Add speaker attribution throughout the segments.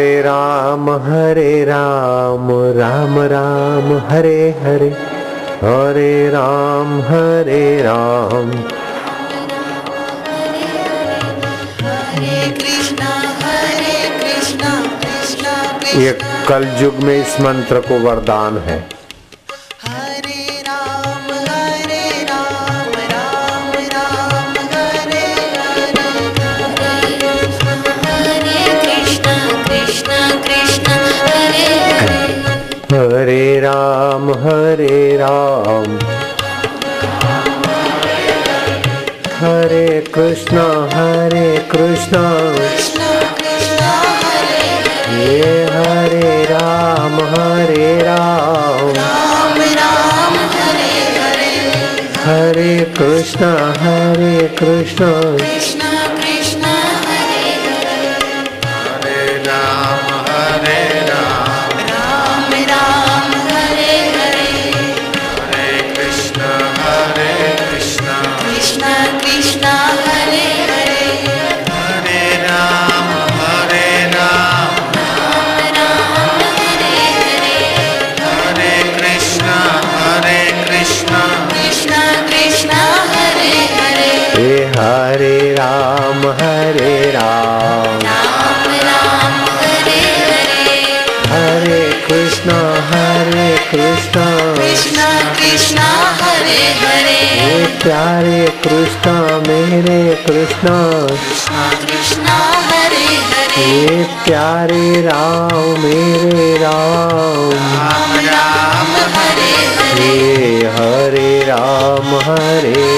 Speaker 1: हरे राम हरे राम राम राम, हरे हरे। हरे राम हरे राम। ये कल युग में इस मंत्र को वरदान है।
Speaker 2: हरे राम। हरे
Speaker 3: कृष्णा हरे
Speaker 1: कृष्णा। ये हरे राम हरे राम।
Speaker 2: हरे
Speaker 1: कृष्णा हरे कृष्णा।
Speaker 2: राम। हरे कृष्णा हरे कृष्णा। कृष्णा
Speaker 1: कृष्णा हरे
Speaker 2: हरे
Speaker 1: हे प्यारे कृष्णा, मेरे कृष्णा।
Speaker 2: कृष्णा हरे हरे
Speaker 1: हे प्यारे राम, मेरे राम।
Speaker 2: राम राम हरे हरे
Speaker 1: हरे राम, हरे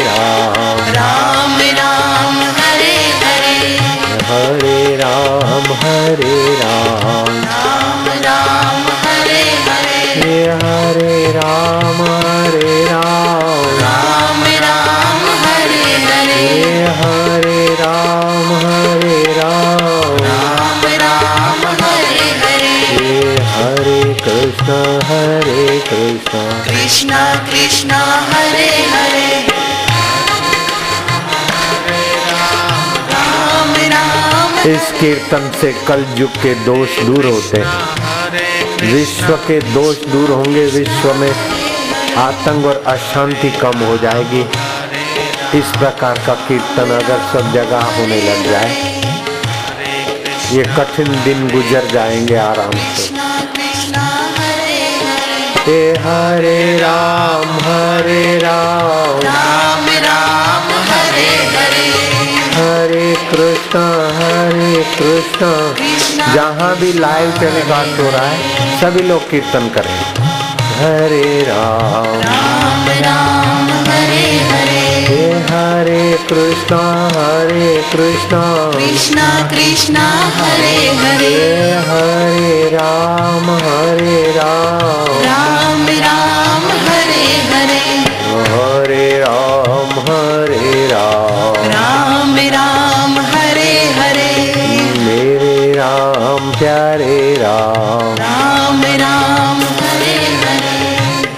Speaker 1: कृष्ण, कृष्णा,
Speaker 2: हरे हरे। राम राम
Speaker 1: इस कीर्तन से कल युग के दोष दूर होते हैं। विश्व के दोष दूर होंगे, विश्व में आतंक और अशांति कम हो जाएगी। इस प्रकार का कीर्तन अगर सब जगह होने लग जाए, ये कठिन दिन गुजर जाएँगे आराम से। हे हरे राम हरे राम।
Speaker 2: राम राम हरे हरे।
Speaker 1: हरे कृष्णा हरे कृष्णा। जहाँ भी लाइव टेलीकास्ट हो रहा है सभी लोग कीर्तन करें। हरे राम
Speaker 2: राम। हरे
Speaker 1: कृष्णा हरे कृष्णा।
Speaker 2: कृष्णा कृष्णा हरे हरे।
Speaker 1: हरे राम हरे राम।
Speaker 2: राम राम हरे हरे।
Speaker 1: हरे राम हरे राम।
Speaker 2: राम राम हरे हरे।
Speaker 1: मेरे राम प्यारे राम
Speaker 2: राम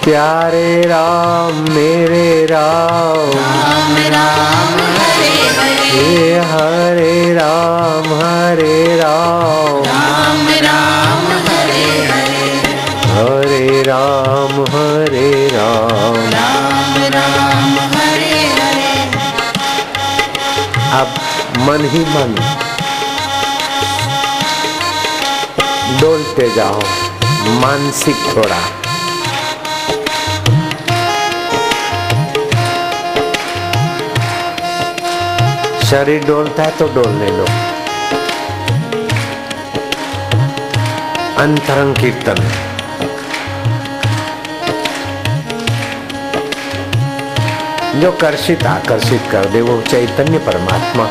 Speaker 1: प्यारे राम मेरे राम।
Speaker 2: राम राम हरे हरे।
Speaker 1: हे हरे राम हरे राम।
Speaker 2: राम राम हरे हरे।
Speaker 1: हरे राम हरे राम।
Speaker 2: राम राम हरे हरे।
Speaker 1: अब मन ही मन डोलते जाओ मानसिक थोड़ा। शरीर डोलता है तो डोलने दो अंतरंग कीर्तन। जो कर्षित, आकर्षित कर दे, वो चैतन्य परमात्मा।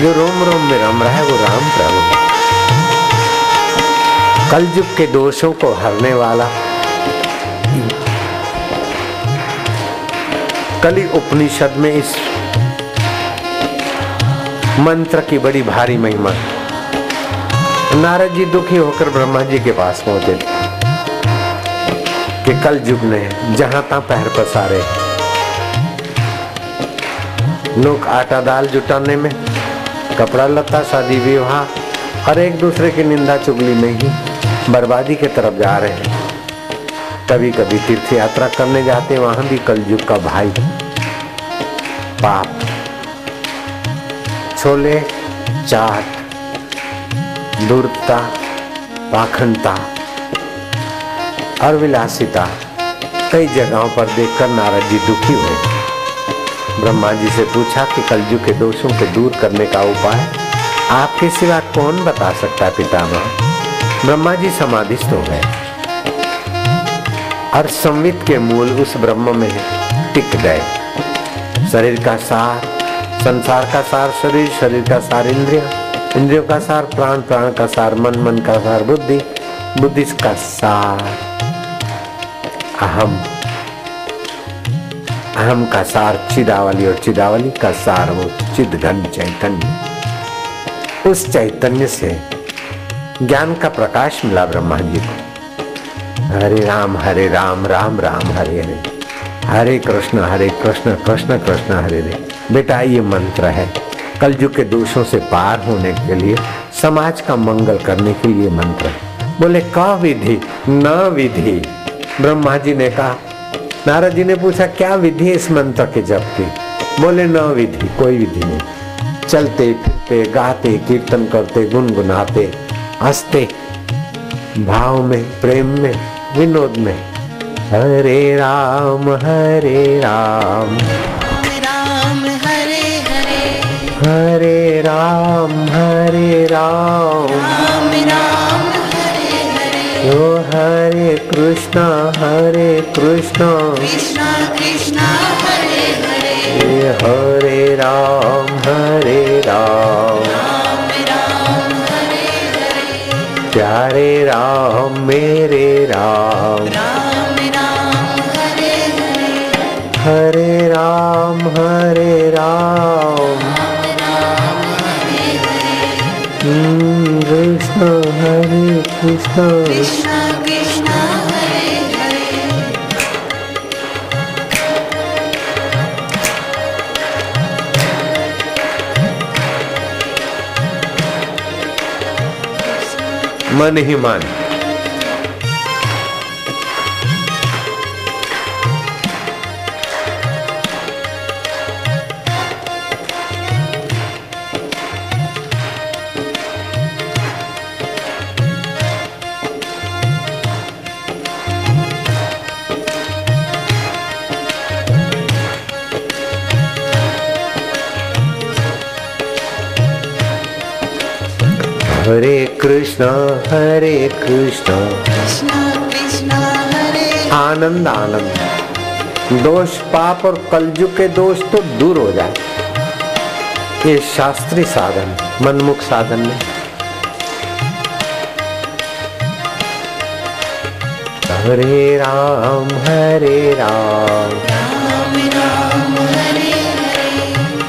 Speaker 1: जो रोम रोम में रम रहा है, वो राम प्रभु। कलयुग के दोषों को हरने वाला। कली उपनिषद में इस मंत्र की बड़ी भारी महिमा। नारद जी दुखी होकर ब्रह्मा जी के पास पहुँचे। कि कल युग ने जहाँ तहां पैर पसारे। लोग आटा दाल जुटाने में, कपड़ा लता शादी विवाह और एक दूसरे की निंदा चुगली में ही बर्बादी के तरफ़ जा रहे हैं। कभी कभी तीर्थ यात्रा करने जाते वहाँ भी कलयुग का भाई। पाप छोले, चाट, दूरता, पाखंडता और कई जगहों पर देखकर नारद जी दुखी हुए। ब्रह्मा जी से पूछा कि कलयुग के दोषों को दूर करने का उपाय, आपके सिवा कौन बता सकता पितामह? ब्रह्मा जी समाधिस्थ हो गए। और संवित के मूल उस ब्रह्म में टिक गए। शरीर का सार संसार का सार शरीर शरीर का सार इंद्रिय। इंद्रियों का सार प्राण प्राण का सार मन मन का सार बुद्धि। बुद्धि का सार। अहम। अहम का सार चिदावली और चिदावली का सार वो चिद घन चैतन्य। उस चैतन्य से ज्ञान का प्रकाश मिला ब्रह्मा जी को। हरे राम हरे राम राम राम, हरे हरे। हरे कृष्ण हरे कृष्ण कृष्ण कृष्ण, हरे हरे। बेटा, ये मंत्र है। कलयुग के दोषों से पार होने के लिए, समाज का मंगल करने के लिए मंत्र है। बोले, का विधि? न विधि? ब्रह्मा जी ने कहा, नारद जी ने पूछा, क्या विधि इस मंत्र के जप की? बोले, न विधि, कोई विधि नहीं। चलते, फिरते, गाते, कीर्तन करते, गुनगुनाते, हँसते, भाव में, प्रेम में, विनोद में हरे राम हरे राम।
Speaker 2: राम हरे हरे।
Speaker 1: हरे राम हरे राम।
Speaker 2: राम राम हरे हरे।
Speaker 1: ओ हरे कृष्णा हरे कृष्णा।
Speaker 2: कृष्णा कृष्णा हरे हरे।
Speaker 1: हरे राम हरे राम।
Speaker 2: राम राम हरे हरे।
Speaker 1: प्यारे राम मेरे राम।
Speaker 2: हरे
Speaker 1: राम हरे राम। हम्म, कृष्ण हरे कृष्ण। मन ही मन। हरे कृष्ण हरे कृष्ण।
Speaker 2: कृष्णा कृष्णा हरे
Speaker 1: आनंद आनंद। दोष पाप और कलयुग के दोष तो दूर हो जाए। ये शास्त्रीय साधन, मनमुख साधन में। हरे राम हरे राम।
Speaker 2: राम राम हरे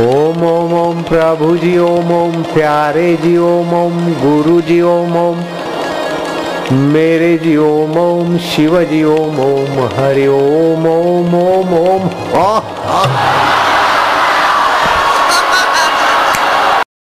Speaker 1: ओम ओम ओम प्रभु जी ओम ओम प्यारे जी ओम ओम गुरु जी ओम ओम मेरे जी ओम ओम शिव जी ओम ओम हरि ओम ओम ओम ओम